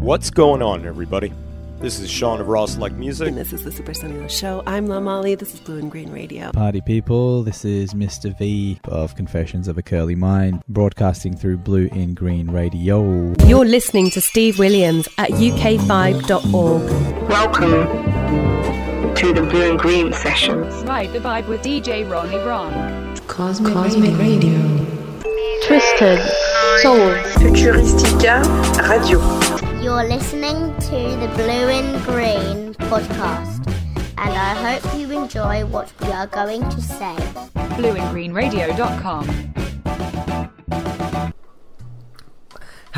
What's going on, everybody? This is Sean of Ross Like Music. And this is the Super Sunny Show. I'm La Molly. This is Blue and Green Radio. Party people, this is Mr. V of Confessions of a Curly Mind, broadcasting through Blue and Green Radio. You're listening to Steve Williams at ukvibe.org. Welcome to the Blue and Green sessions. Ride the vibe with DJ Ronnie Ron. Cosmic, Cosmic Radio. Twisted Soul. Futuristica Radio. You're listening to the Blue and Green podcast, and I hope you enjoy what we are going to say. BlueandGreenRadio.com.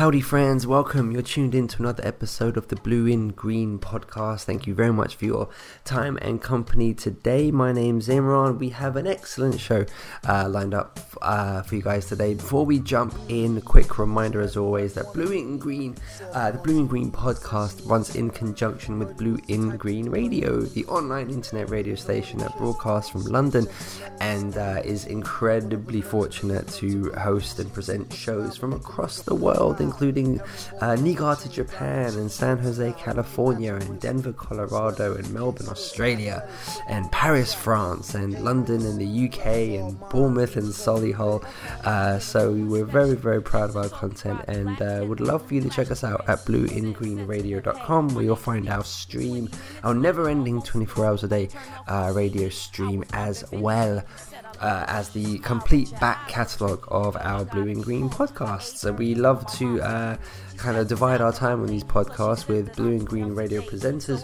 Howdy, friends. Welcome. You're tuned in to another episode of the Blue in Green podcast. Thank you very much for your time and company today. My name's Imran. We have an excellent show uh, lined up uh, for you guys today. Before we jump in, quick reminder as always that Blue in Green, uh, the Blue in Green podcast runs in conjunction with Blue in Green Radio, the online internet radio station that broadcasts from London and uh, is incredibly fortunate to host and present shows from across the world including uh, Niigata, Japan, and San Jose, California, and Denver, Colorado, and Melbourne, Australia, and Paris, France, and London, and the UK, and Bournemouth, and Solihull. Uh, so we're very, very proud of our content, and uh, would love for you to check us out at blueingreenradio.com, where you'll find our stream, our never-ending 24 hours a day uh, radio stream as well uh, as the complete back catalogue of our Blue and Green podcasts. So we love to uh, kind of divide our time on these podcasts with Blue and Green radio presenters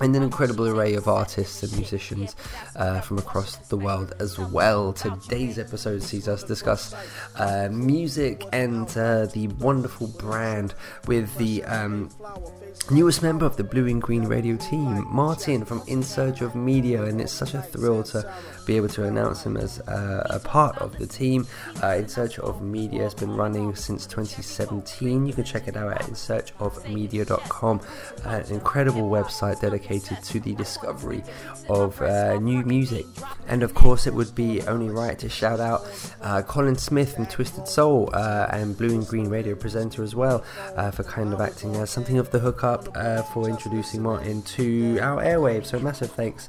and an incredible array of artists and musicians uh, from across the world as well. Today's episode sees us discuss uh, music and uh, the wonderful brand with the um, newest member of the Blue and Green radio team, Martin from In Search of Media, and it's such a thrill to be able to announce him as uh, a part of the team. Uh, In Search of Media has been running since 2017. You can check it out at insearchofmedia.com, an incredible website dedicated to the discovery of uh, new music. And of course, it would be only right to shout out uh, Colin Smith from Twisted Soul uh, and Blue and Green radio presenter as well uh, for kind of acting as something of the hookup for introducing Martin to our airwaves. So massive thanks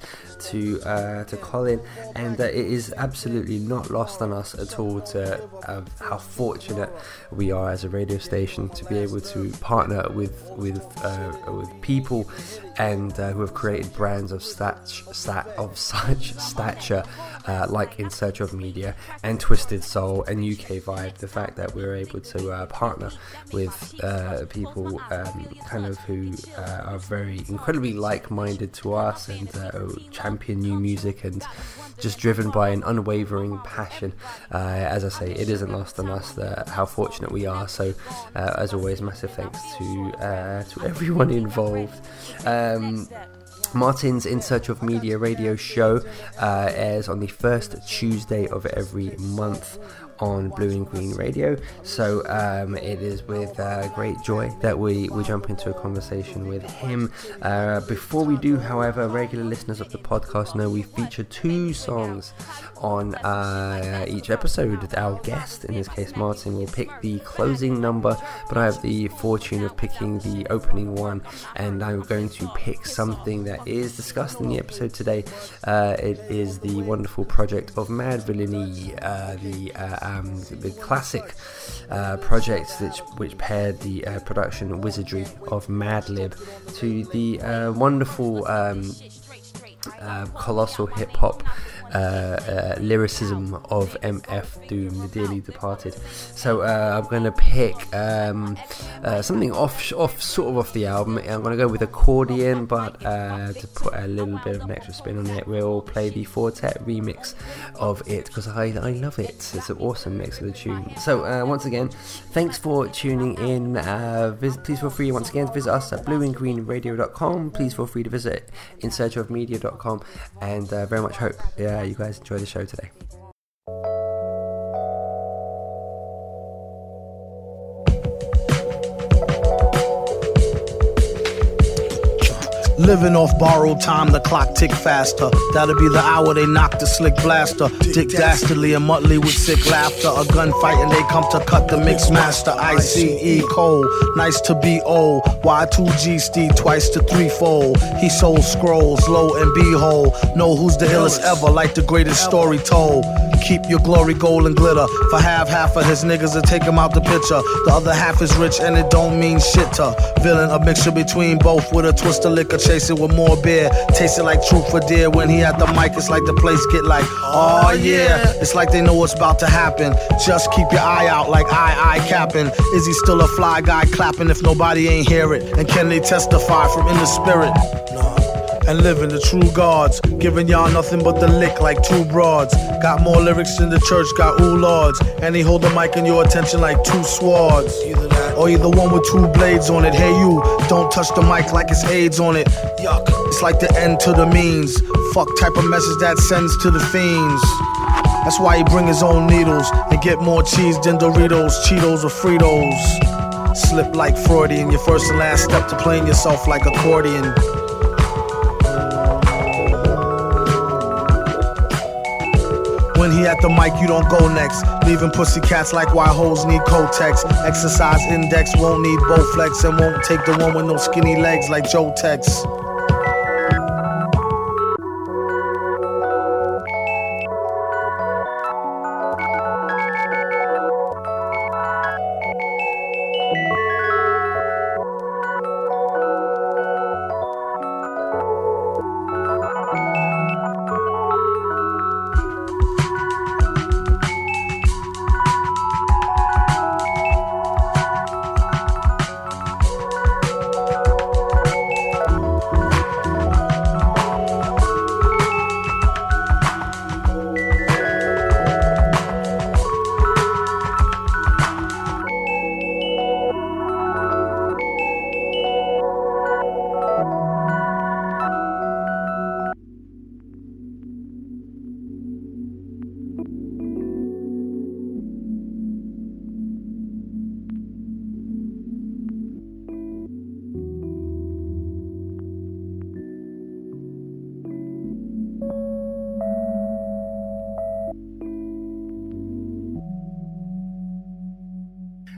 to to Colin and uh, it is absolutely not lost on us at all to uh, how fortunate we are as a radio station to be able to partner with with uh, with people and uh, who have created brands of such stat of such stature uh, like in search of media and twisted soul and uk vibe. The fact that we're able to uh, partner with people um, kind of who are very incredibly like-minded to us and champion new music and just driven by an unwavering passion. Uh, as I say, it isn't lost on us that how fortunate we are. So, uh, as always, massive thanks to uh, to everyone involved. Um, Martin's In Search of Media radio show uh, airs on the first Tuesday of every month on Blue and Green Radio. So um, it is with uh, great joy that we, we jump into a conversation with him. Uh, before we do, however, regular listeners of the podcast know we feature two songs on uh, each episode. Our guest, in this case Martin, will pick the closing number, but I have the fortune of picking the opening one, and I'm going to pick something that is discussed in the episode today. Uh, it is the wonderful project of Madvillainy, uh, the uh, um, the classic uh, project which, which paired the uh, production wizardry of Madlib to the wonderful um, uh, colossal hip hop uh, uh, lyricism of MF Doom, the dearly departed. So uh, I'm going to pick um, uh, something off, off, sort of off the album. I'm going to go with accordion, but uh, to put a little bit of an extra spin on it, we'll play the Four Tet remix of it because I, I love it. It's an awesome mix of the tune. So uh, once again, thanks for tuning in. Visit, please feel free once again to visit us at blueandgreenradio.com. Please feel free to visit insearchofmedia.com, and very much hope. Yeah, you guys enjoy the show today. Living off borrowed time, the clock tick faster. That'll be the hour they knock the slick blaster. Dick dastardly and Muttley with sick laughter. A gunfight and they come to cut the mix master. ICE Cole, nice to be old. Y2G Steve twice to threefold. He sold scrolls, low and behold. Know who's the illest ever, like the greatest story told. Keep your glory gold and glitter. For half, half of his niggas to take him out the picture. The other half is rich and it don't mean shit to. Villain, a mixture between both with a twist of liquor, chasing with more beer. Tasting like truth for dear. When he at the mic, it's like the place get like, oh yeah. It's like they know what's about to happen. Just keep your eye out like I, I capping. Is he still a fly guy clapping if nobody ain't hear it? And can they testify from in the spirit? And living the true gods. Giving y'all nothing but the lick like two broads. Got more lyrics than the church got ooh lords. And he hold the mic in your attention like two swords. Either that or either one with two blades on it. Hey you, don't touch the mic like it's AIDS on it. Yuck, it's like the end to the means. Fuck type of message that sends to the fiends. That's why he bring his own needles and get more cheese than Doritos, Cheetos, or Fritos. Slip like Freudian, your first and last step to playing yourself like accordion. When he at the mic, you don't go next. Leaving pussy cats like why hoes need Kotex. Exercise index won't need Bowflex and won't take the one with no skinny legs like Joe Tex.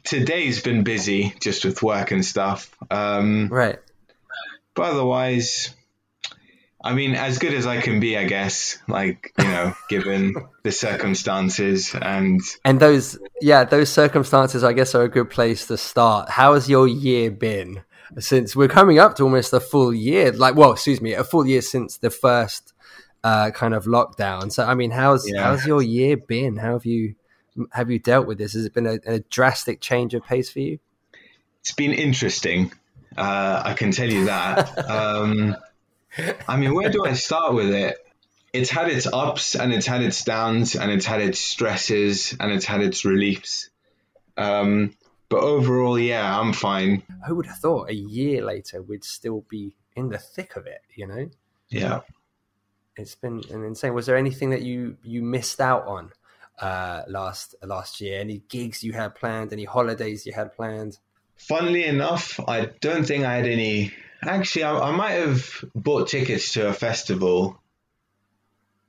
Today's been busy just with work and stuff. Um, right. But otherwise, I mean, as good as I can be, I guess. Like you know, given the circumstances and and those, yeah, those circumstances, I guess, are a good place to start. How has your year been? Since we're coming up to almost a full year, like, well, excuse me, a full year since the first uh, kind of lockdown. So, I mean, how's yeah. how's your year been? How have you have you dealt with this? Has it been a, a drastic change of pace for you? It's been interesting. Uh, I can tell you that. um, I mean, where do I start with it? It's had its ups and it's had its downs and it's had its stresses and it's had its reliefs. Um, but overall, yeah, I'm fine. Who would have thought a year later we'd still be in the thick of it? You know? Yeah. It's been an insane. Was there anything that you you missed out on uh, last last year? Any gigs you had planned? Any holidays you had planned? Funnily enough, I don't think I had any. Actually, I, I might have bought tickets to a festival.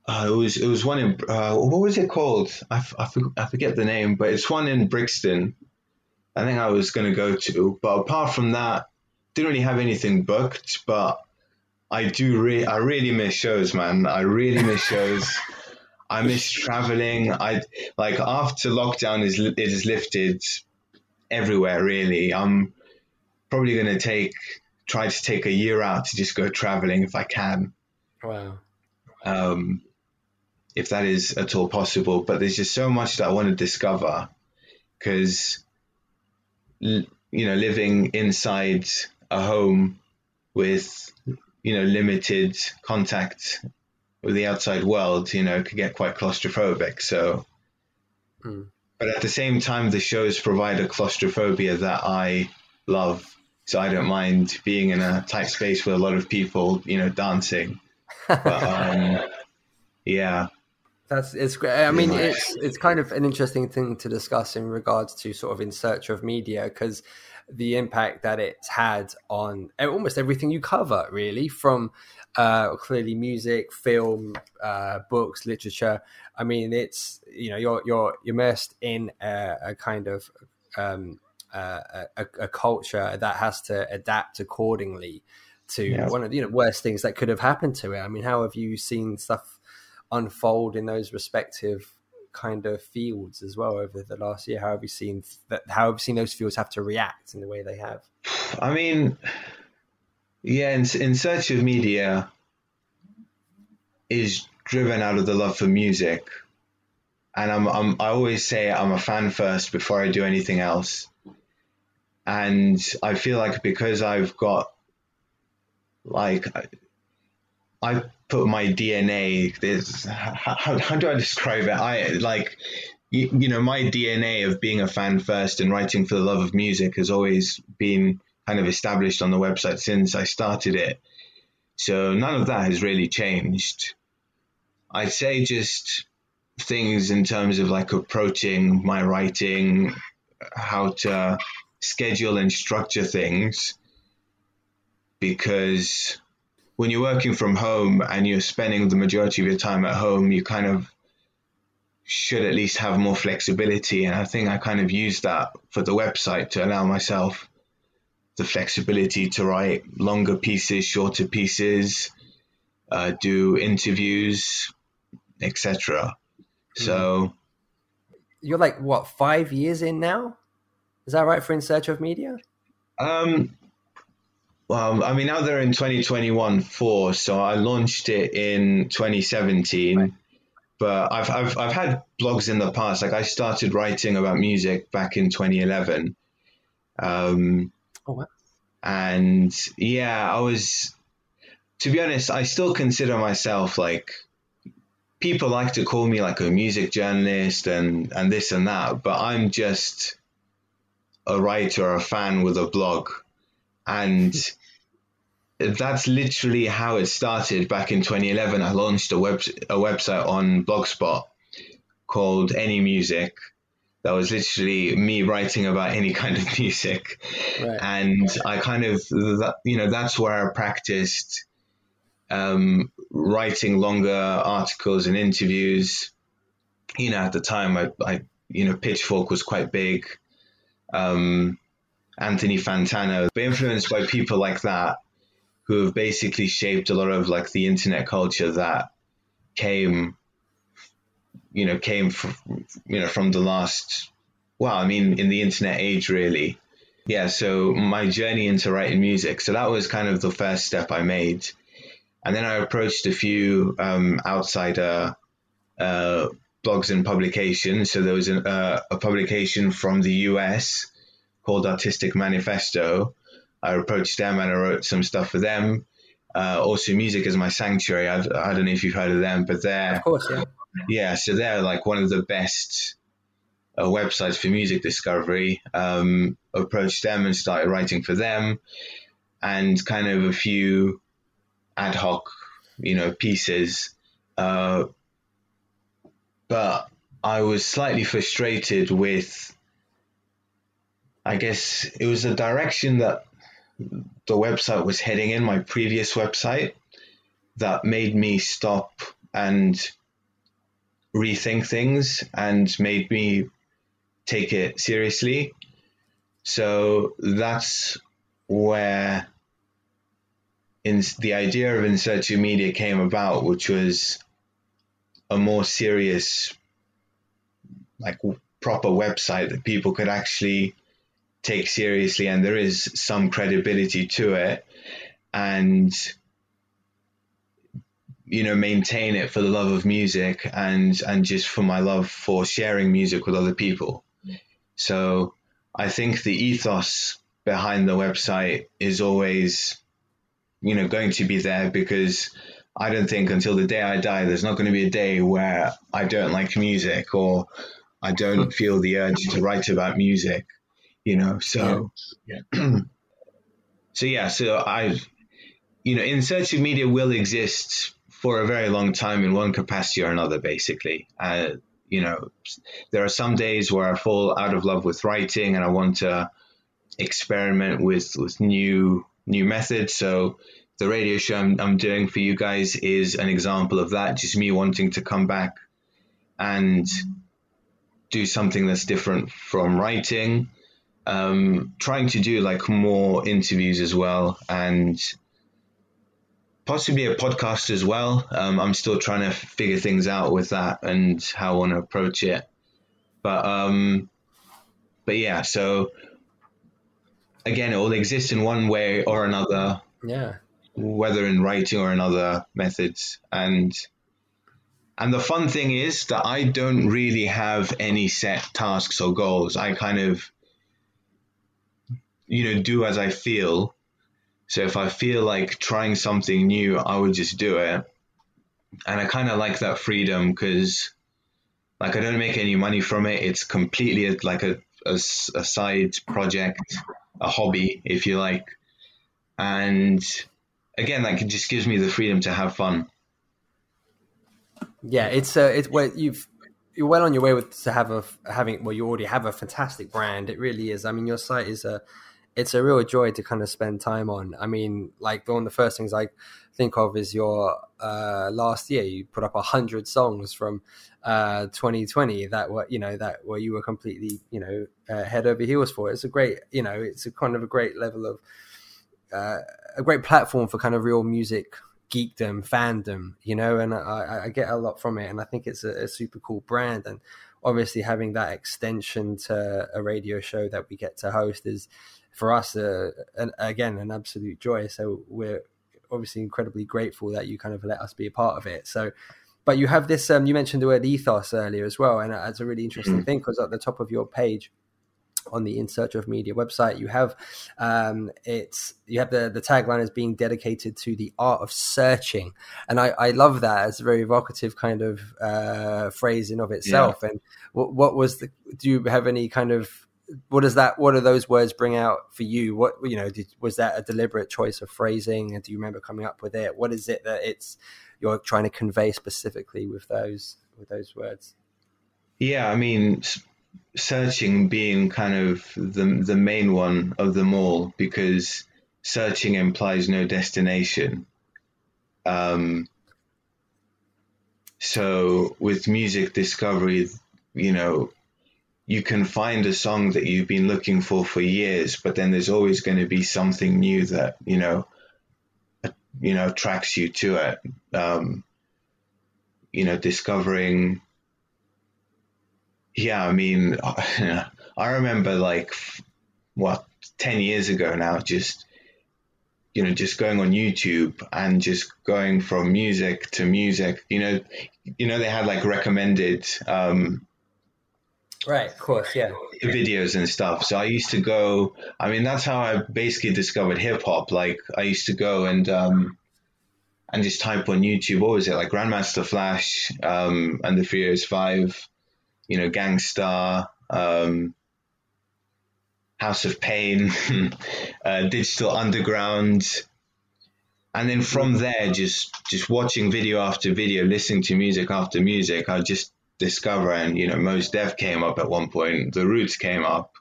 Uh, it was it was one in uh, what was it called? I, I, I forget the name, but it's one in Brixton. I think I was going to go to, but apart from that, didn't really have anything booked. But I do re- I really miss shows, man. I really miss shows. I miss traveling. I like after lockdown is it is lifted everywhere. Really, I'm probably going to take try to take a year out to just go traveling if I can. Wow. Um, if that is at all possible, but there's just so much that I want to discover because you know living inside a home with you know limited contact with the outside world, you know, could get quite claustrophobic. So, mm. but at the same time, the shows provide a claustrophobia that I love. So I don't mind being in a tight space with a lot of people, you know, dancing. But um, yeah, That's it's great. I mean, it's it's kind of an interesting thing to discuss in regards to sort of in search of media because the impact that it's had on almost everything you cover, really, from uh, clearly music, film, uh, books, literature. I mean, it's you know you're you're immersed in a, a kind of um, uh, a, a, culture that has to adapt accordingly to yeah. one of the you know worst things that could have happened to it. I mean, how have you seen stuff unfold in those respective kind of fields as well over the last year? How have you seen that? How have you seen those fields have to react in the way they have? I mean, yeah, in, in search of media is driven out of the love for music, and I'm, I'm I always say I'm a fan first before I do anything else, and I feel like because I've got like I put my DNA. This how, how do I describe it? I like you, you know my DNA of being a fan first and writing for the love of music has always been kind of established on the website since I started it. So none of that has really changed. I'd say just things in terms of like approaching my writing, how to schedule and structure things because when you're working from home and you're spending the majority of your time at home, you kind of should at least have more flexibility. And I think I kind of used that for the website to allow myself the flexibility to write longer pieces, shorter pieces, uh, do interviews, etc. So you're like what five years in now? Is that right for In Search of Media? Um, well, I mean, now they're in 2021 4, so I launched it in 2017. Right. But I've, I've, I've had blogs in the past. Like I started writing about music back in 2011. Um, oh, wow. And yeah, I was, to be honest, I still consider myself like, people like to call me like a music journalist and, and this and that, but I'm just a writer, a fan with a blog and that's literally how it started back in 2011. I launched a web a website on Blogspot called Any Music. That was literally me writing about any kind of music, right. and I kind of you know that's where I practiced um, writing longer articles and interviews. You know, at the time, I, I you know Pitchfork was quite big. Um, Anthony Fantano, influenced by people like that who have basically shaped a lot of like the internet culture that came, you know, came from, you know, from the last, well, I mean, in the internet age, really. Yeah. So my journey into writing music. So that was kind of the first step I made. And then I approached a few um, outsider uh, blogs and publications. So there was an, uh, a publication from the US called Artistic Manifesto. I approached them and I wrote some stuff for them. Uh, also, Music is My Sanctuary. I've, I do not know if you've heard of them, but they're of course, yeah, yeah. So they're like one of the best uh, websites for music discovery. Um, approached them and started writing for them, and kind of a few ad hoc, you know, pieces. Uh, but I was slightly frustrated with I guess it was the direction that the website was heading in, my previous website, that made me stop and rethink things and made me take it seriously. So that's where in the idea of In Search Media came about, which was a more serious, like proper website that people could actually take seriously and there is some credibility to it and you know maintain it for the love of music and and just for my love for sharing music with other people. So i think the ethos behind the website is always you know going to be there because i don't think until the day i die there's not going to be a day where i don't like music or i don't hmm. feel the urge to write about music you know. So, yeah. so yeah, so I, you know, in search of media will exist for a very long time in one capacity or another, basically. Uh, you know, there are some days where I fall out of love with writing and I want to experiment with, with new new methods. So the radio show I'm, I'm doing for you guys is an example of that. Just me wanting to come back and do something that's different from writing. Um, trying to do like more interviews as well and possibly a podcast as well. Um, I'm still trying to figure things out with that and how I want to approach it. But um, but yeah, so again, it will exist in one way or another. Yeah. Whether in writing or in other methods, and and the fun thing is that I don't really have any set tasks or goals. I kind of you know do as I feel so if I feel like trying something new, I would just do it. And I kind of like that freedom because, like, I don't make any money from it. It's completely like a, a, a side project, a hobby, if you like. And again, like, it just gives me the freedom to have fun. Yeah, it's uh, it's where you've you're well on your way with to have a having well you already have a fantastic brand. It really is. I mean, your site is a it's a real joy to kind of spend time on. I mean, like one of the first things I think of is your uh, last year. You put up a hundred songs from uh, 2020 that were, you know, that where you were completely, you know, uh, head over heels for. It's a great, you know, it's a kind of a great level of uh, a great platform for kind of real music geekdom, fandom, you know, and I, I get a lot from it, and I think it's a, a super cool brand and obviously having that extension to a radio show that we get to host is for us, uh, an, again, an absolute joy. So we're obviously incredibly grateful that you kind of let us be a part of it. So, but you have this. Um, you mentioned the word ethos earlier as well, and that's a really interesting mm-hmm. thing because at the top of your page on the in search of media website you have um, it's you have the the tagline as being dedicated to the art of searching and i i love that it's a very evocative kind of uh phrase in of itself yeah. and what, what was the do you have any kind of what does that what do those words bring out for you? What you know did, was that a deliberate choice of phrasing? And do you remember coming up with it? What is it that it's you're trying to convey specifically with those with those words? Yeah i mean searching being kind of the the main one of them all because searching implies no destination. Um so with music discovery you know you can find a song that you've been looking for for years, but then there's always going to be something new that you know, you know, attracts you to it. Um, you know, discovering. Yeah, I mean, I remember like what ten years ago now, just you know, just going on YouTube and just going from music to music. You know, you know, they had like recommended. Um, Right, of course, yeah. Videos and stuff. So I used to go. I mean, that's how I basically discovered hip hop. Like I used to go and um, and just type on YouTube. What was it like? Grandmaster Flash um, and the Furious Five. You know, Gang Starr, um, House of Pain, uh, Digital Underground, and then from there, just just watching video after video, listening to music after music, I just discover and you know Mos Def came up at one point the roots came up.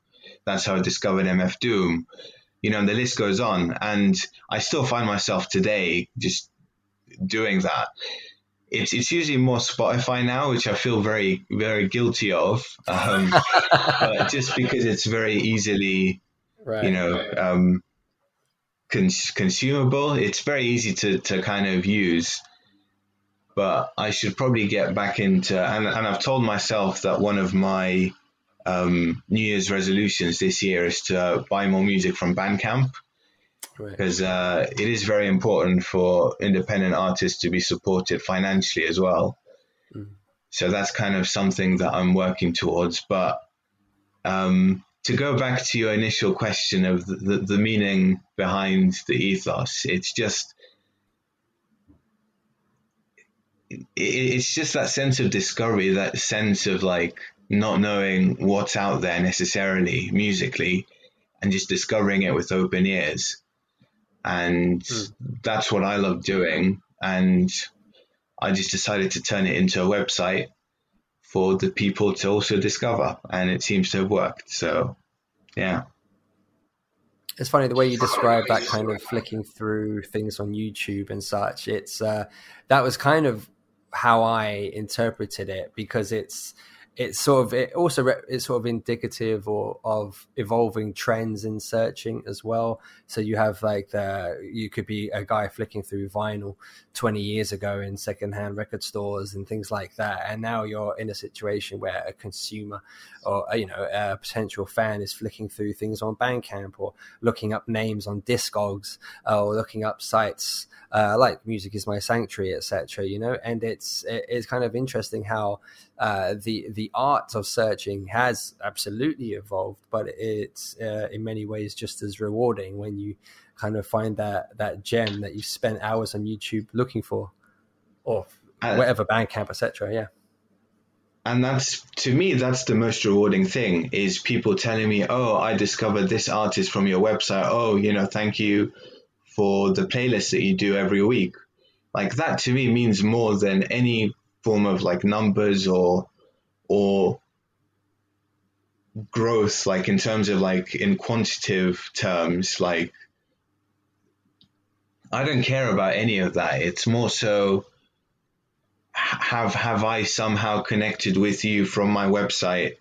That's how i discovered mf doom. You know and the list goes on. And i still find myself today just doing that. It's, it's usually more spotify now which i feel very very guilty of um, just because it's very easily right. you know um, cons- consumable it's very easy to, to kind of use but I should probably get back into and, and I've told myself that one of my um, New Year's resolutions this year is to buy more music from Bandcamp because right. uh, it is very important for independent artists to be supported financially as well. Mm. So that's kind of something that I'm working towards. But um, to go back to your initial question of the, the, the meaning behind the ethos, it's just it's just that sense of discovery, that sense of like not knowing what's out there necessarily musically, and just discovering it with open ears. And mm. that's what I love doing. And I just decided to turn it into a website for the people to also discover, and it seems to have worked. So, yeah. It's funny the way you describe that kind of flicking through things on YouTube and such. It's uh, that was kind of how I interpreted it because it's it's sort of it also it's sort of indicative or of evolving trends in searching as well. So you have like the you could be a guy flicking through vinyl 20 years ago in secondhand record stores and things like that. And now you're in a situation where a consumer or uh, you know a potential fan is flicking through things on bandcamp or looking up names on discogs uh, or looking up sites uh, like music is my sanctuary etc you know? And it's it's kind of interesting how uh, the the art of searching has absolutely evolved, but it's uh, in many ways just as rewarding when you kind of find that that gem that you spent hours on YouTube looking for, or uh, whatever Bandcamp, etc. Yeah. And that's to me, that's the most rewarding thing is people telling me, "Oh, I discovered this artist from your website. Oh, you know, thank you for the playlist that you do every week." Like that to me means more than any form of like numbers or or growth like in terms of like in quantitative terms like I don't care about any of that. It's more so have have I somehow connected with you from my website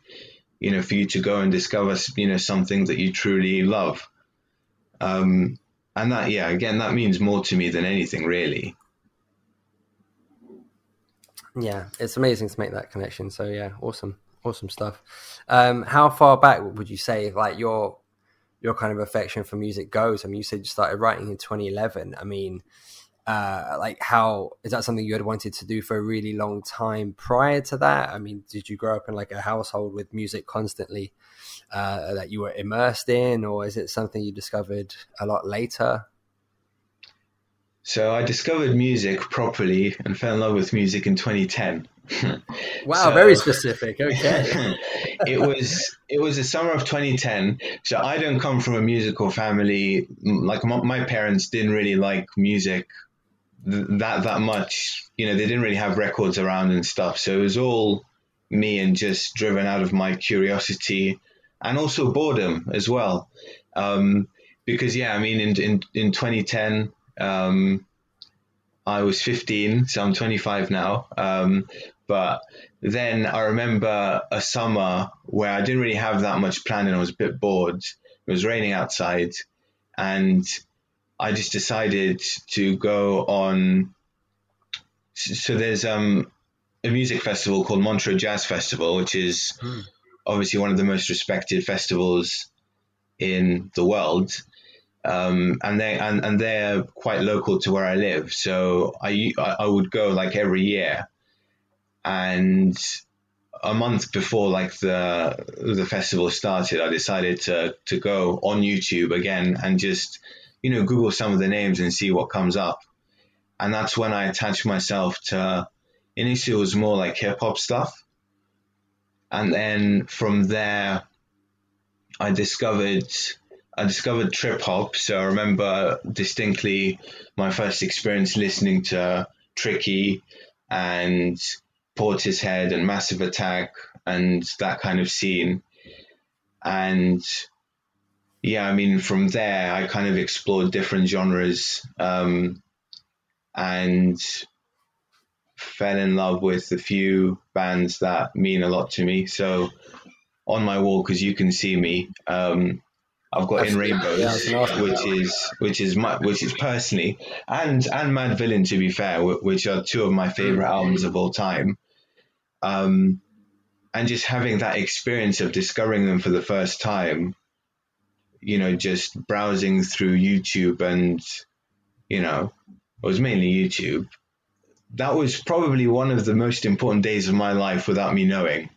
you know for you to go and discover you know something that you truly love? Um and that yeah again that means more to me than anything really yeah, it's amazing to make that connection. So yeah, awesome, awesome stuff. Um, how far back would you say like your your kind of affection for music goes? I mean, you said you started writing in 2011. I mean, uh, like how is that something you had wanted to do for a really long time prior to that? I mean, did you grow up in like a household with music constantly uh, that you were immersed in, or is it something you discovered a lot later? So I discovered music properly and fell in love with music in 2010. wow, so, very specific. Okay. it was it was the summer of 2010. So I don't come from a musical family. Like my parents didn't really like music that that much. You know, they didn't really have records around and stuff. So it was all me and just driven out of my curiosity and also boredom as well. Um, because yeah, I mean, in in in 2010 um, I was 15, so I'm 25 now. Um, but then I remember a summer where I didn't really have that much planned and I was a bit bored. It was raining outside, and I just decided to go on. So there's um, a music festival called Montreux Jazz Festival, which is hmm. obviously one of the most respected festivals in the world um, and they and, and they're quite local to where I live. So I I would go like every year, and a month before like the the festival started, I decided to to go on YouTube again and just you know Google some of the names and see what comes up, and that's when I attached myself to. Initially, it was more like hip hop stuff, and then from there, I discovered I discovered trip hop. So I remember distinctly my first experience listening to Tricky and Portishead and Massive Attack and that kind of scene. And yeah, I mean, from there, I kind of explored different genres um, and fell in love with a few bands that mean a lot to me. So on my wall, because you can see me, um, I've got in rainbows, yeah, which is which is my which is personally and and Mad Villain to be fair, which are two of my favorite albums of all time. Um, and just having that experience of discovering them for the first time, you know, just browsing through YouTube and you know, it was mainly YouTube. That was probably one of the most important days of my life without me knowing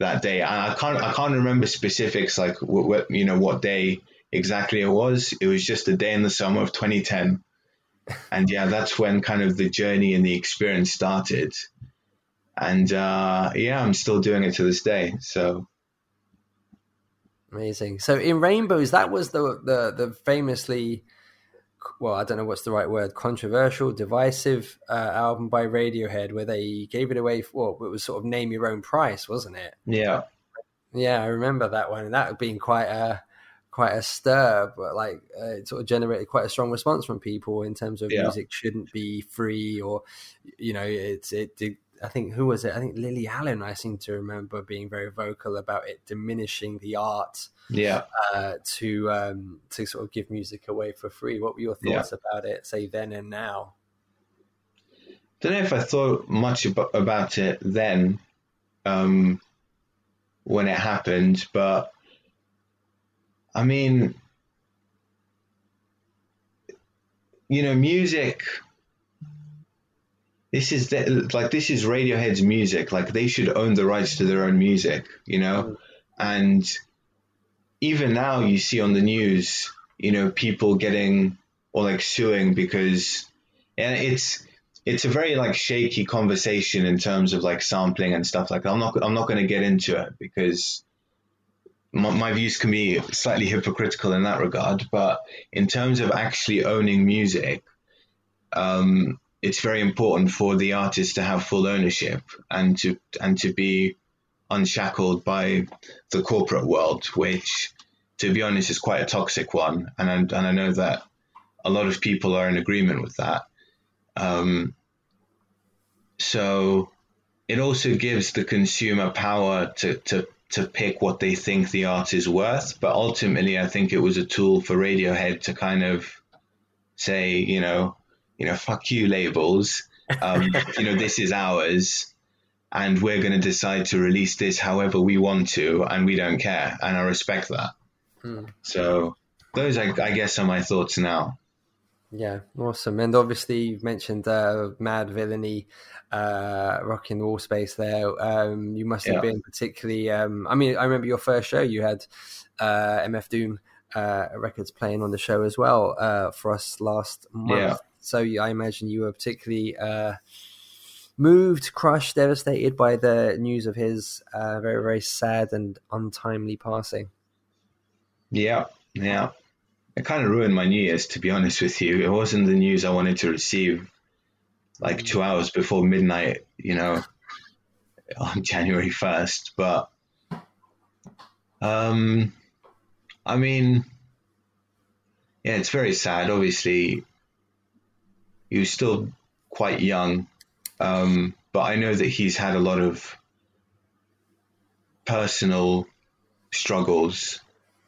that day. I can't I can't remember specifics like what, what you know what day exactly it was. It was just a day in the summer of 2010, and yeah, that's when kind of the journey and the experience started. And uh, yeah, I'm still doing it to this day. So amazing. So in Rainbows, that was the the the famously well, I don't know what's the right word, controversial, divisive uh, album by Radiohead where they gave it away for, well, it was sort of name your own price, wasn't it? Yeah. Yeah, I remember that one. And that being quite a, quite a stir, but like uh, it sort of generated quite a strong response from people in terms of Yeah. music shouldn't be free or, you know, it's, it did. I think who was it? I think Lily Allen. I seem to remember being very vocal about it diminishing the art Yeah. uh, to um, to sort of give music away for free. What were your Yeah. thoughts about it? Say then and now. don't know if I thought much about, about it then um, when it happened, but I mean, you know, music. This is the, like this is Radiohead's music. Like they should own the rights to their own music, you know. And even now, you see on the news, you know, people getting or like suing because, and it's it's a very like shaky conversation in terms of like sampling and stuff like that. I'm not I'm not going to get into it because my, my views can be slightly hypocritical in that regard. But in terms of actually owning music, um, it's very important for the artist to have full ownership and to and to be unshackled by the corporate world, which, to be honest, is quite a toxic one. And I, and I know that a lot of people are in agreement with that. Um, so it also gives the consumer power to, to, to pick what they think the art is worth. But ultimately, I think it was a tool for Radiohead to kind of say, you know, you know, fuck you labels. Um, you know, this is ours and we're going to decide to release this however we want to and we don't care. And I respect that. Hmm. So those, I, I guess, are my thoughts now. Yeah, awesome. And obviously, you've mentioned uh, Mad Villainy, uh, rocking the wall space there. Um, you must have Yeah. been particularly. Um, I mean, I remember your first show. You had uh, MF Doom uh, records playing on the show as well uh, for us last month. Yeah. So I imagine you were particularly uh, moved, crushed, devastated by the news of his uh, very, very sad and untimely passing. Yeah, yeah. It kind of ruined my New Year's, to be honest with you. It wasn't the news I wanted to receive like two hours before midnight, you know, on January 1st. But, um, I mean, yeah, it's very sad. Obviously, he was still quite young. Um, but I know that he's had a lot of personal struggles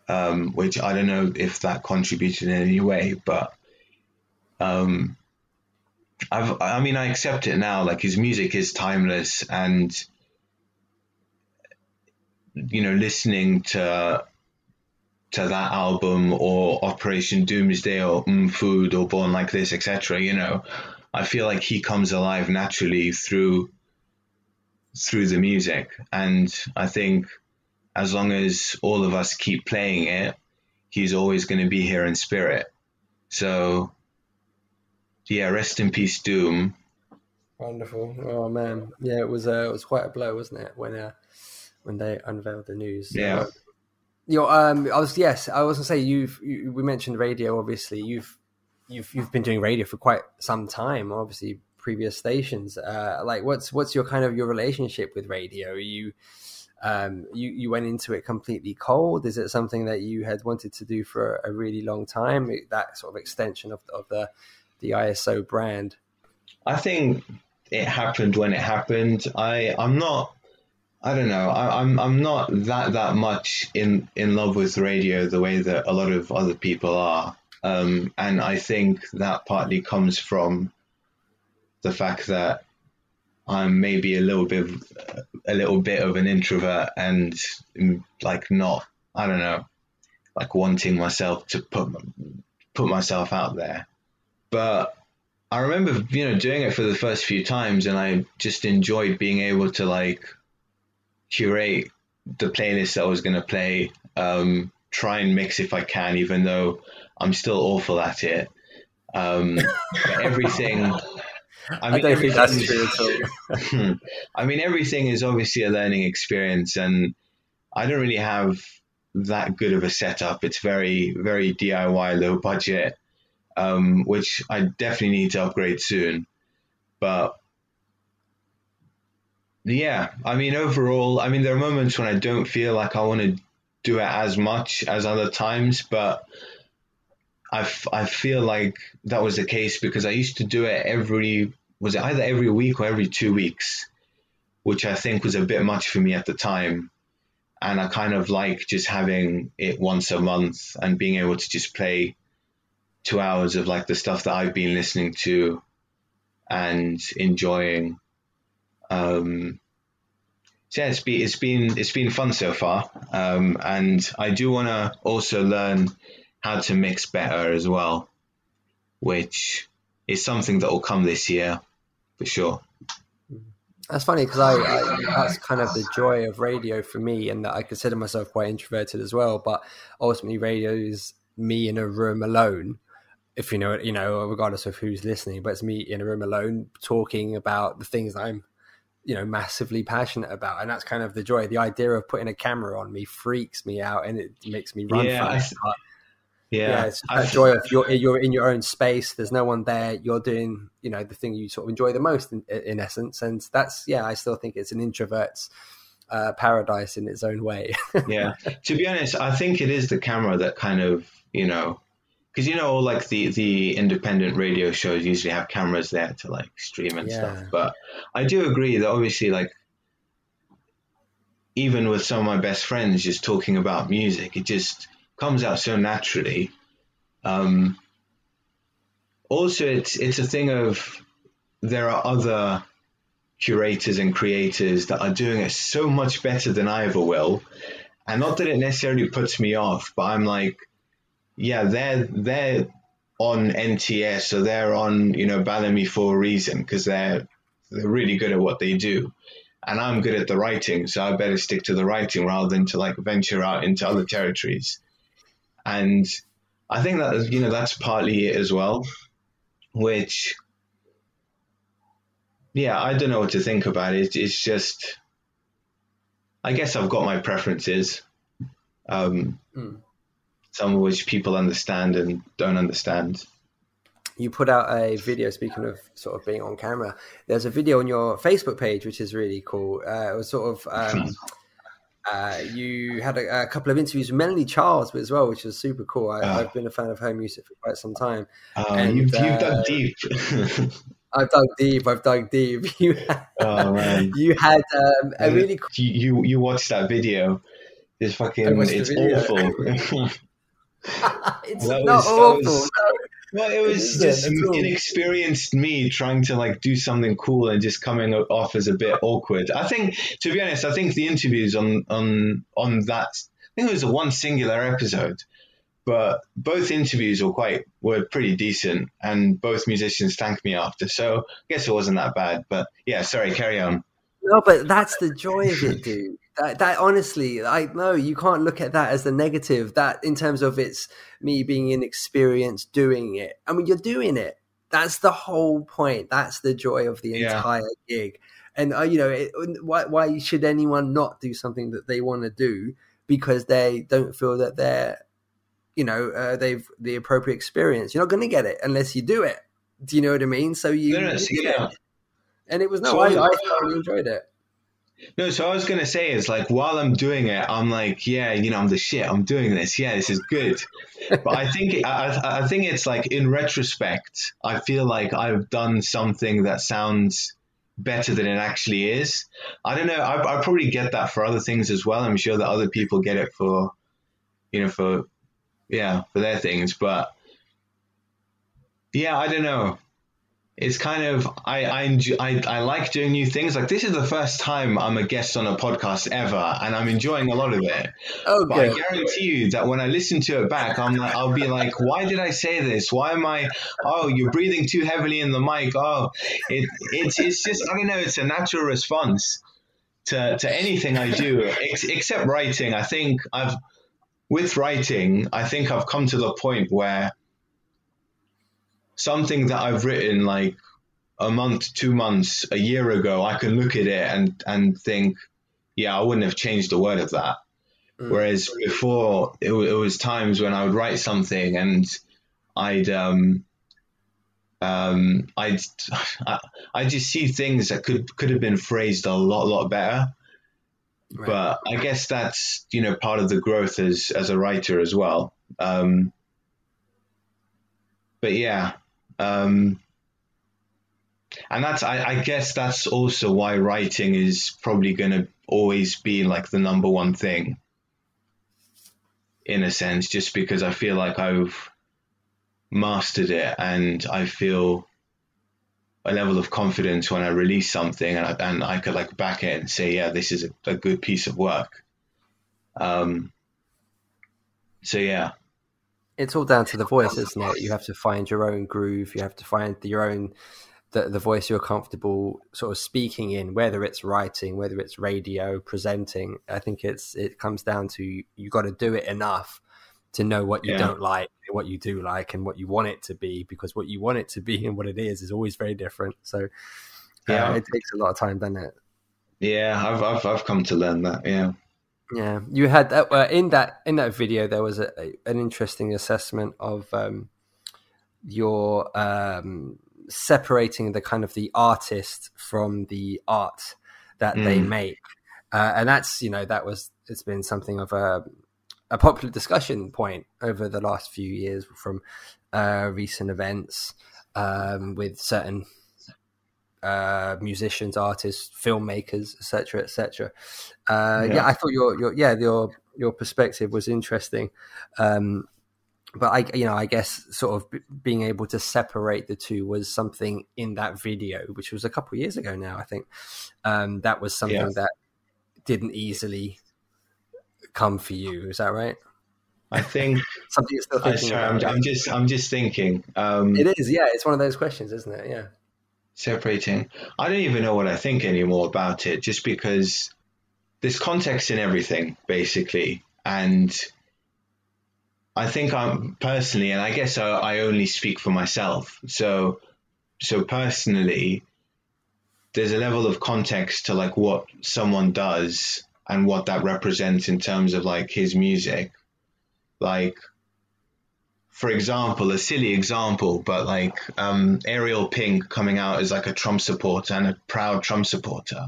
um, which I don't know if that contributed in any way, but um, I've, I mean, I accept it now. Like his music is timeless, and you know, listening to to that album or Operation Doomsday or mm, Food or Born Like This, etc. You know, I feel like he comes alive naturally through through the music, and I think as long as all of us keep playing it, he's always going to be here in spirit. So, yeah, rest in peace, Doom. Wonderful. Oh man, yeah, it was uh, it was quite a blow, wasn't it, when uh, when they unveiled the news? Yeah. Uh, you um, I was yes, I was gonna say you've you, we mentioned radio. Obviously, you've you've you've been doing radio for quite some time. Obviously, previous stations. Uh, like, what's what's your kind of your relationship with radio? Are you um, you you went into it completely cold. Is it something that you had wanted to do for a really long time? That sort of extension of of the the ISO brand. I think it happened when it happened. I I'm not. I don't know. I, I'm I'm not that that much in in love with radio the way that a lot of other people are, um, and I think that partly comes from the fact that I'm maybe a little bit a little bit of an introvert and mm, like not I don't know like wanting myself to put put myself out there but I remember you know doing it for the first few times and I just enjoyed being able to like curate the playlist that I was going to play um, try and mix if I can even though I'm still awful at it um, but everything I, I don't think that's true at all. I mean, everything is obviously a learning experience, and I don't really have that good of a setup. It's very, very DIY, low budget. um, which I definitely need to upgrade soon. But yeah, I mean, overall, I mean, there are moments when I don't feel like I want to do it as much as other times, but I, f- I feel like that was the case because I used to do it every, was it either every week or every two weeks, which I think was a bit much for me at the time. And I kind of like just having it once a month and being able to just play two hours of like the stuff that I've been listening to and enjoying. Um, so yeah, it's been it's been it's been fun so far, um, and I do want to also learn how to mix better as well, which is something that will come this year for sure. That's funny because I, I, that's kind of the joy of radio for me, and that I consider myself quite introverted as well. But ultimately, radio is me in a room alone. If you know, you know, regardless of who's listening, but it's me in a room alone talking about the things that I'm you know massively passionate about and that's kind of the joy. The idea of putting a camera on me freaks me out and it makes me run yeah, fast. I, yeah, yeah it's that joy of you're, you're in your own space. There's no one there. You're doing you know the thing you sort of enjoy the most in, in essence. And that's yeah i still think it's an introvert's uh, paradise in its own way. Yeah. To be honest i think it is the camera that kind of you know because you know like the the independent radio shows usually have cameras there to like stream and yeah. stuff but i do agree that obviously like even with some of my best friends just talking about music it just comes out so naturally um also it's it's a thing of there are other curators and creators that are doing it so much better than i ever will and not that it necessarily puts me off but i'm like yeah, they're they're on NTS, so they're on you know Balamii for a reason because they're they're really good at what they do, and I'm good at the writing, so I better stick to the writing rather than to like venture out into other territories, and I think that you know that's partly it as well, which yeah, I don't know what to think about it. It's just, I guess I've got my preferences. Um, mm some of which people understand and don't understand. You put out a video. Speaking of sort of being on camera, there's a video on your Facebook page which is really cool. Uh, it was sort of um, uh, you had a, a, couple of interviews with Melanie Charles as well, which was super cool. I, have ah. been a fan of her music for quite some time. Uh, and, you've, you've dug uh, deep. I've dug deep. I've dug deep. You had, oh, man. You had um, a really cool... you, you you watched that video. It's fucking it's awful. it's that not was, awful. Was, well, it was just inexperienced me trying to like do something cool and just coming off as a bit awkward. I think, to be honest, I think the interviews on on on that, I think it was a one singular episode, but both interviews were quite were pretty decent, and both musicians thanked me after. So I guess it wasn't that bad. But yeah, sorry, carry on. No, but that's the joy of it, dude. That, that honestly, I no, you can't look at that as the negative. That in terms of it's me being inexperienced doing it. I mean, you're doing it. That's the whole point. That's the joy of the yeah. entire gig. And uh, you know, it, why why should anyone not do something that they want to do because they don't feel that they're, you know, uh, they've the appropriate experience? You're not going to get it unless you do it. Do you know what I mean? So you, no, yeah. It. and it was no, so I, I thoroughly enjoyed it. No, so I was gonna say is like while I'm doing it, I'm like, yeah, you know, I'm the shit. I'm doing this. Yeah, this is good. But I think I, I think it's like in retrospect, I feel like I've done something that sounds better than it actually is. I don't know. I, I probably get that for other things as well. I'm sure that other people get it for, you know, for yeah, for their things. But yeah, I don't know it's kind of I I, enjoy, I I like doing new things. Like this is the first time I'm a guest on a podcast ever, and I'm enjoying a lot of it. Oh, but I guarantee you that when I listen to it back, I'm like, I'll be like, why did I say this? Why am I? Oh, you're breathing too heavily in the mic. Oh, it it's it's just I don't know. It's a natural response to to anything I do, ex- except writing. I think I've with writing, I think I've come to the point where something that I've written like a month, two months, a year ago, I can look at it and and think, yeah, I wouldn't have changed a word of that. Mm. Whereas before, it, it, was times when I would write something and I'd um, um, I, I just see things that could could have been phrased a lot lot better. Right. But I guess that's you know part of the growth as as a writer as well. Um, but yeah, um, and that's I, I guess that's also why writing is probably going to always be like the number one thing in a sense, just because I feel like I've mastered it and I feel a level of confidence when I release something and I, and I could like back it and say, yeah, this is a, a good piece of work. Um, so yeah. It's all down to the voice, isn't it? You have to find your own groove. You have to find your own the, the voice you're comfortable sort of speaking in, whether it's writing, whether it's radio, presenting. I think it's it comes down to you got to do it enough to know what you yeah. don't like, what you do like, and what you want it to be. Because what you want it to be and what it is is always very different. So yeah, yeah. it takes a lot of time, doesn't it? Yeah, I've I've I've come to learn that. Yeah. Yeah, you had that uh, in that in that video. There was a, a, an interesting assessment of um, your um, separating the kind of the artist from the art that mm. they make, uh, and that's you know that was it's been something of a a popular discussion point over the last few years from uh, recent events um, with certain uh, musicians, artists, filmmakers, etc., etc. Uh, yeah. yeah. I thought your your yeah your your perspective was interesting. Um, but I, you know, I guess sort of being able to separate the two was something in that video, which was a couple of years ago now. I think um, that was something yeah. that didn't easily come for you. Is that right? I think something you're still thinking. Sorry, I'm, I'm, just, I'm just thinking. Um, it is, yeah. It's one of those questions, isn't it? Yeah. Separating. I don't even know what I think anymore about it, just because there's context in everything, basically, and I think I'm personally, and I guess I, I only speak for myself. So, so personally, there's a level of context to like what someone does and what that represents in terms of like his music. Like, for example, a silly example, but like um, Ariel Pink coming out as like a Trump supporter and a proud Trump supporter.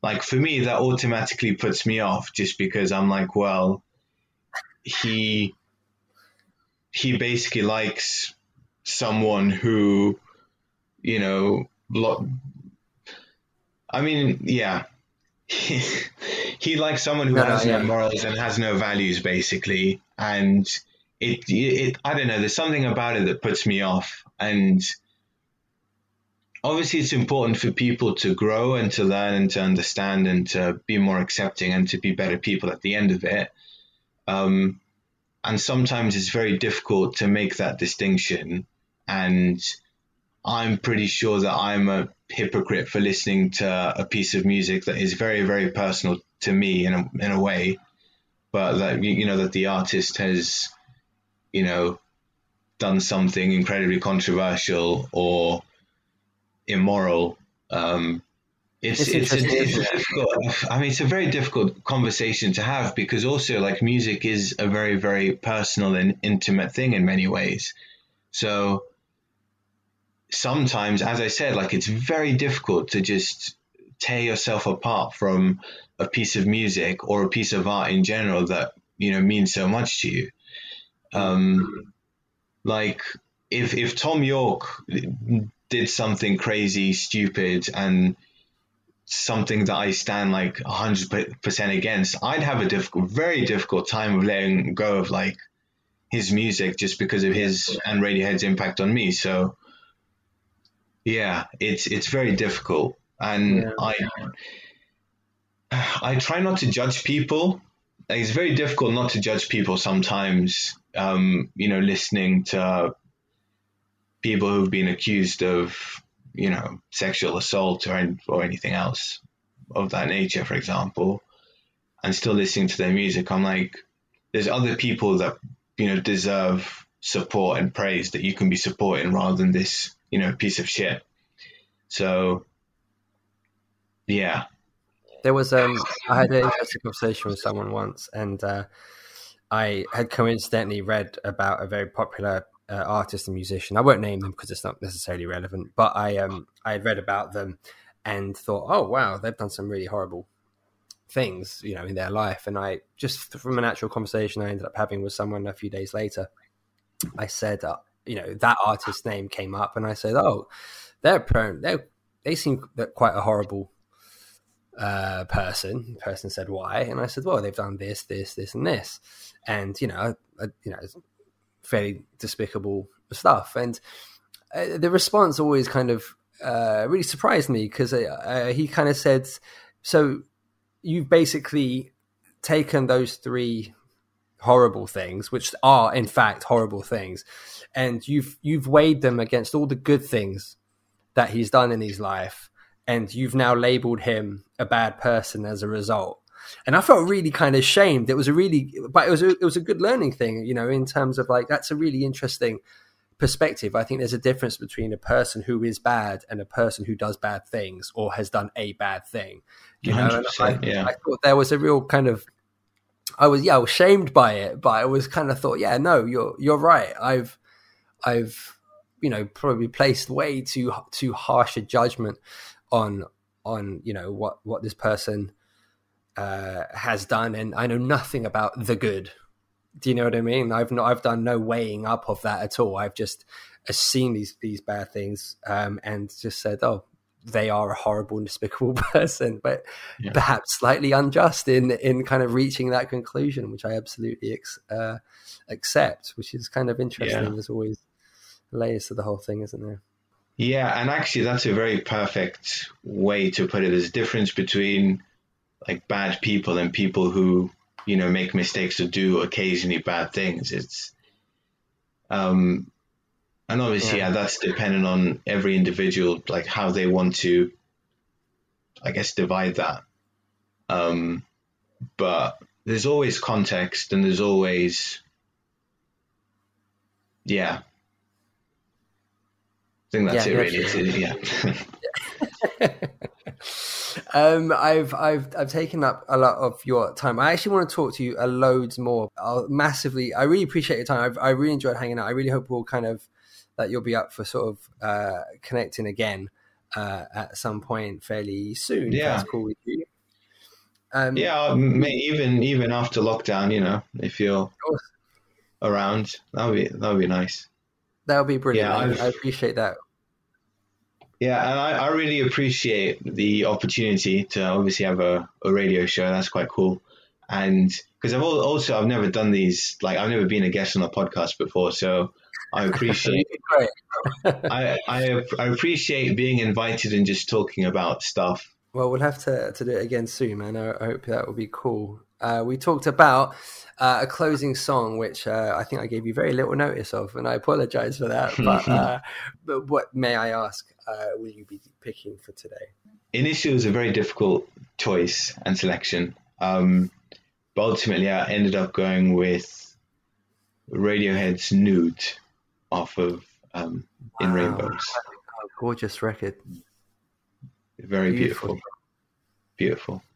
Like for me, that automatically puts me off just because I'm like, well, he he basically likes someone who, you know, lo- I mean, yeah, he, likes someone who no, has no, yeah. morals and has no values, basically, and it, it, I don't know. There's something about it that puts me off, and obviously it's important for people to grow and to learn and to understand and to be more accepting and to be better people at the end of it. Um, and sometimes it's very difficult to make that distinction. And I'm pretty sure that I'm a hypocrite for listening to a piece of music that is very, very personal to me in a, in a way, but that, you know, that the artist has, you know, done something incredibly controversial or immoral. Um, it's it's, it's, it's difficult. I mean, it's a very difficult conversation to have because also like music is a very very personal and intimate thing in many ways. So sometimes, as I said, like it's very difficult to just tear yourself apart from a piece of music or a piece of art in general that you know means so much to you. Um, like if if Thom Yorke did something crazy, stupid, and something that I stand like 100% against, I'd have a difficult, very difficult time of letting go of like his music just because of his and Radiohead's impact on me. So yeah, it's it's very difficult, and yeah. I I try not to judge people. It's very difficult not to judge people sometimes. Um, you know, listening to people who've been accused of you know, sexual assault or, or anything else of that nature, for example, and still listening to their music, I'm like, there's other people that, you know, deserve support and praise that you can be supporting rather than this, you know, piece of shit. So, yeah. There was, um, I had an interesting conversation with someone once, and uh, I had coincidentally read about a very popular uh, artist and musician. I won't name them because it's not necessarily relevant, but I um I had read about them and thought, oh wow, they've done some really horrible things, you know, in their life. And I just from a natural conversation I ended up having with someone a few days later, I said, uh, you know, that artist's name came up, and I said, oh, they're prone, they they seem quite a horrible uh, person. The person said why, and I said, well, they've done this, this, this, and this, and you know, uh, you know, fairly despicable stuff. And uh, the response always kind of uh, really surprised me because uh, uh, he kind of said, so you've basically taken those three horrible things, which are in fact horrible things, and you've you've weighed them against all the good things that he's done in his life, and you've now labeled him a bad person as a result. And I felt really kind of shamed. It was a really, but it was a, it was a good learning thing, you know, in terms of like that's a really interesting perspective. I think there's a difference between a person who is bad and a person who does bad things or has done a bad thing. You know, and I, yeah. I thought there was a real kind of I was yeah, I was shamed by it, but I was kind of thought, yeah, no, you're you're right. I've I've you know probably placed way too too harsh a judgment on on you know what what this person uh, has done, and I know nothing about the good. Do you know what I mean? I've not I've done no weighing up of that at all. I've just seen these these bad things um, and just said, oh, they are a horrible and despicable person, but yeah. perhaps slightly unjust in in kind of reaching that conclusion, which I absolutely ex, uh, accept. Which is kind of interesting. Yeah. There's always layers to the whole thing, isn't there? Yeah, and actually, that's a very perfect way to put it. There's a difference between like bad people and people who you know make mistakes or do occasionally bad things. It's um, and obviously, yeah. yeah, that's dependent on every individual, like how they want to, I guess, divide that. Um, but there's always context and there's always, yeah. I think that's yeah, it, really. yeah. um, I've I've I've taken up a lot of your time. I actually want to talk to you a loads more. I'll massively. I really appreciate your time. I've, I really enjoyed hanging out. I really hope we'll kind of that you'll be up for sort of uh, connecting again uh, at some point fairly soon. Yeah, that's cool with you. Um, yeah, even even after lockdown, you know, if you're around, that would be that would be nice. That would be brilliant. Yeah, I, I appreciate that. Yeah, and I, I really appreciate the opportunity to obviously have a, a radio show. That's quite cool. And because I've also I've never done these like I've never been a guest on a podcast before, so I appreciate I, I, I appreciate being invited and just talking about stuff. Well, we'll have to to do it again soon, man. I, I hope that will be cool. Uh, we talked about uh, a closing song, which uh, I think I gave you very little notice of, and I apologize for that. But, uh, but what may I ask? Uh, will you be picking for today? Initially, it was a very difficult choice and selection, um, but ultimately, I ended up going with Radiohead's "Nude." off of um, In. Rainbows. gorgeous record. Very beautiful. Beautiful. beautiful.